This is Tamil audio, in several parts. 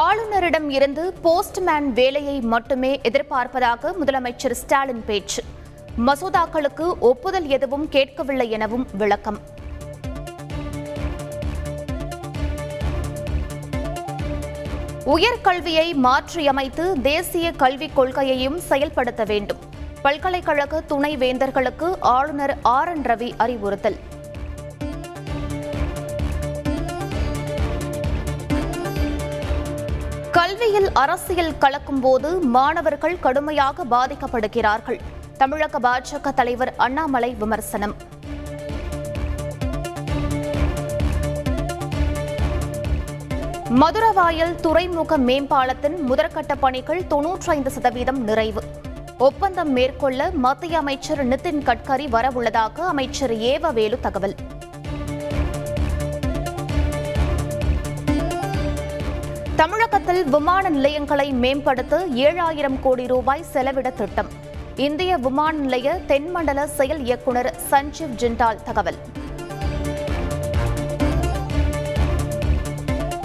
ஆளுநரிடம் இருந்து போஸ்ட்மேன் வேலையை மட்டுமே எதிர்பார்ப்பதாக முதலமைச்சர் ஸ்டாலின் பேச்சு. மசோதாக்களுக்கு ஒப்புதல் எதுவும் கேட்கவில்லை எனவும் விளக்கம். உயர்கல்வியை மாற்றியமைத்து தேசிய கல்விக் கொள்கையையும் செயல்படுத்த வேண்டும். பல்கலைக்கழக துணை வேந்தர்களுக்கு ஆளுநர் ஆர் என் ரவி அறிவுறுத்தல். கல்வியில் அரசியல் கலக்கும்போது மாணவர்கள் கடுமையாக பாதிக்கப்படுகிறார்கள். தமிழக பாஜக தலைவர் அண்ணாமலை விமர்சனம். மதுரவாயல் துறைமுக மேம்பாலத்தின் முதற்கட்ட பணிகள் தொன்னூற்றைந்து சதவீதம் நிறைவு. ஒப்பந்தம் மேற்கொள்ள மத்திய அமைச்சர் நிதின் கட்கரி வரவுள்ளதாக அமைச்சர் ஏவவேலு தகவல். தமிழகத்தில் விமான நிலையங்களை மேம்படுத்த ஏழாயிரம் கோடி ரூபாய் செலவிட திட்டம். இந்திய விமான நிலைய தென்மண்டல செயல் இயக்குநர் சஞ்சீவ் ஜிண்டால் தகவல்.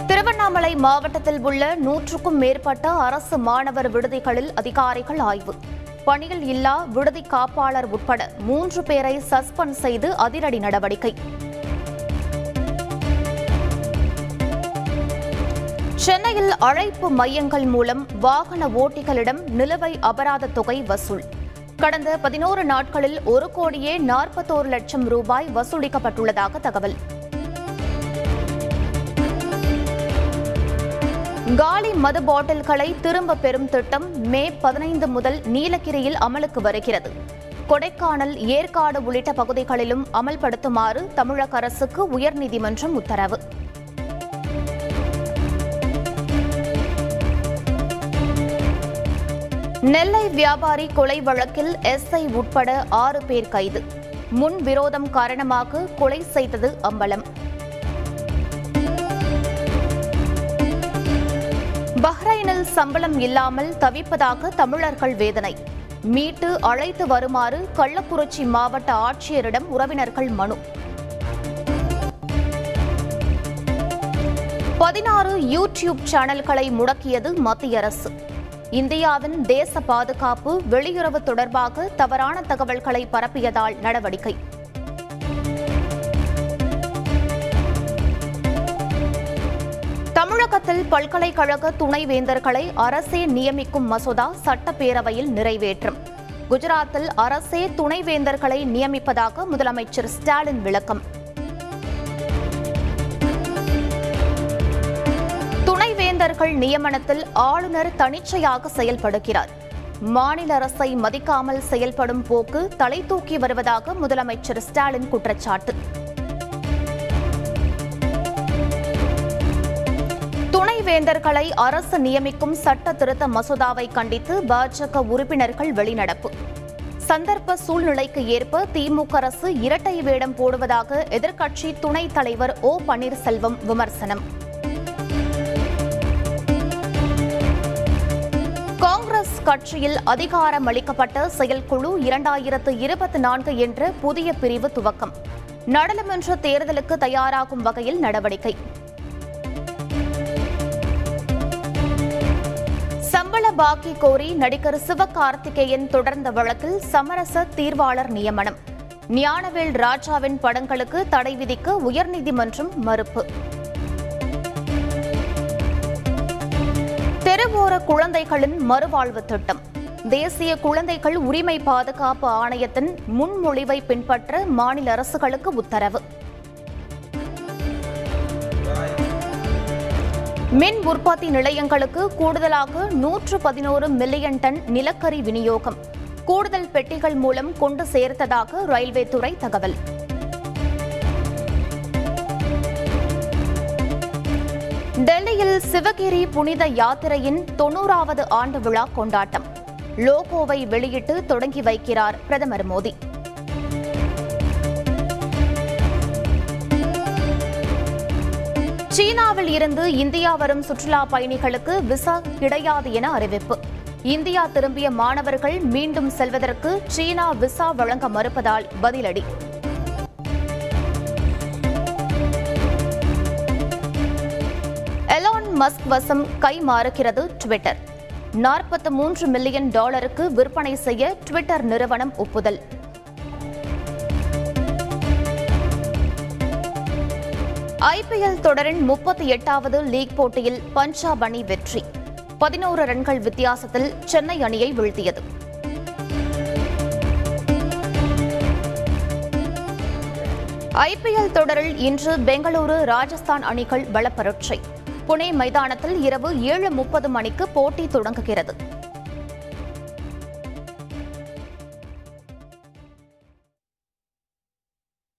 திருவண்ணாமலை மாவட்டத்தில் உள்ள நூற்றுக்கும் மேற்பட்ட அரசு மாணவர் விடுதிகளில் அதிகாரிகள் ஆய்வு. பணியில் இல்லா விடுதி காப்பாளர் உட்பட மூன்று பேரை சஸ்பெண்ட் செய்து அதிரடி நடவடிக்கை. சென்னையில் அழைப்பு மையங்கள் மூலம் வாகன ஓட்டிகளிடம் நிலுவை அபராத தொகை வசூல். கடந்த பதினோரு நாட்களில் ஒரு கோடியே நாற்பத்தோரு லட்சம் ரூபாய் வசூலிக்கப்பட்டுள்ளதாக தகவல். காலி மது பாட்டில்களை திரும்ப பெறும் திட்டம் மே பதினைந்து முதல் நீலகிரியில் அமலுக்கு வருகிறது. கொடைக்கானல் ஏற்காடு உள்ளிட்ட பகுதிகளிலும் அமல்படுத்துமாறு தமிழக அரசுக்கு உயர்நீதிமன்றம் உத்தரவு. நெல்லை வியாபாரி கொலை வழக்கில் எஸ்ஐ உட்பட ஆறு பேர் கைது. முன் விரோதம் காரணமாக கொலை செய்தது அம்பலம். பஹ்ரைனில் சம்பளம் இல்லாமல் தவிப்பதாக தமிழர்கள் வேதனை. மீட்டு அழைத்து வருமாறு கள்ளக்குறிச்சி மாவட்ட ஆட்சியரிடம் உறவினர்கள் மனு. பதினாறு யூடியூப் சேனல்களை முடக்கியது மத்திய அரசு. இந்தியாவின் தேச பாதுகாப்பு வெளியுறவு தொடர்பாக தவறான தகவல்களை பரப்பியதால் நடவடிக்கை. தமிழகத்தில் பல்கலைக்கழக துணைவேந்தர்களை அரசே நியமிக்கும் மசோதா சட்டப்பேரவையில் நிறைவேற்றம். குஜராத்தில் அரசே துணைவேந்தர்களை நியமிப்பதாக முதலமைச்சர் ஸ்டாலின் விளக்கம். அமைச்சர்கள் நியமனத்தில் ஆளுநர் தனிச்சையாக செயல்படுகிறார். மாநில அரசை மதிக்காமல் செயல்படும் போக்கு தலை தூக்கி வருவதாக முதலமைச்சர் ஸ்டாலின் குற்றச்சாட்டு. துணைவேந்தர்களை அரசு நியமிக்கும் சட்ட திருத்த மசோதாவை கண்டித்து பாஜக உறுப்பினர்கள் வெளிநடப்பு. சந்தர்ப்ப சூழ்நிலைக்கு ஏற்ப திமுக அரசு இரட்டை வேடம் போடுவதாக எதிர்க்கட்சி துணைத் தலைவர் ஓ பன்னீர்செல்வம் விமர்சனம். கட்சியில் அதிகாரம் அளிக்கப்பட்ட செயற்குழு இரண்டாயிரத்து இருபத்தி நான்கு என்ற புதிய பிரிவு துவக்கம். நாடாளுமன்ற தேர்தலுக்கு தயாராகும் வகையில் நடவடிக்கை. சம்பள பாக்கி கோரி நடிகர் சிவகார்த்திகேயன் தொடர்ந்த வழக்கில் சமரச தீர்வாளர் நியமனம். ஞானவேல் ராஜாவின் படங்களுக்கு தடை விதிக்க உயர்நீதிமன்றம் மறுப்பு. தெருவோர குழந்தைகளின் மறுவாழ்வு திட்டம். தேசிய குழந்தைகள் உரிமை பாதுகாப்பு ஆணையத்தின் முன்மொழிவை பின்பற்ற மாநில அரசுகளுக்கு உத்தரவு. மின் உற்பத்தி நிலையங்களுக்கு கூடுதலாக நூற்று பதினோரு மில்லியன் டன் நிலக்கரி விநியோகம். கூடுதல் பெட்டிகள் மூலம் கொண்டு சேர்த்ததாக ரயில்வே துறை தகவல். சென்னையில் சிவகிரி புனித யாத்திரையின் தொன்னூறாவது ஆண்டு விழா கொண்டாட்டம். லோகோவை வெளியிட்டு தொடங்கி வைக்கிறார் பிரதமர் மோடி. சீனாவில் இருந்து இந்தியா வரும் சுற்றுலா பயணிகளுக்கு விசா கிடையாது என அறிவிப்பு. இந்தியா திரும்பிய மாணவர்கள் மீண்டும் செல்வதற்கு சீனா விசா வழங்க மறுப்பதால் பதிலடி. மஸ்க் வசம் கை மாறுகிறது ட்விட்டர். நாற்பத்து மூன்று மில்லியன் டாலருக்கு விற்பனை செய்ய ட்விட்டர் நிறுவனம் ஒப்புதல். ஐபிஎல் தொடரின் முப்பத்தி எட்டாவது லீக் போட்டியில் பஞ்சாப் அணி வெற்றி. பதினோரு ரன்கள் வித்தியாசத்தில் சென்னை அணியை வீழ்த்தியது. ஐபிஎல் தொடரில் இன்று பெங்களூரு ராஜஸ்தான் அணிகள் பலப்பரட்சை. புனே மைதானத்தில் இரவு ஏழு முப்பது மணிக்கு போட்டி தொடங்குகிறது.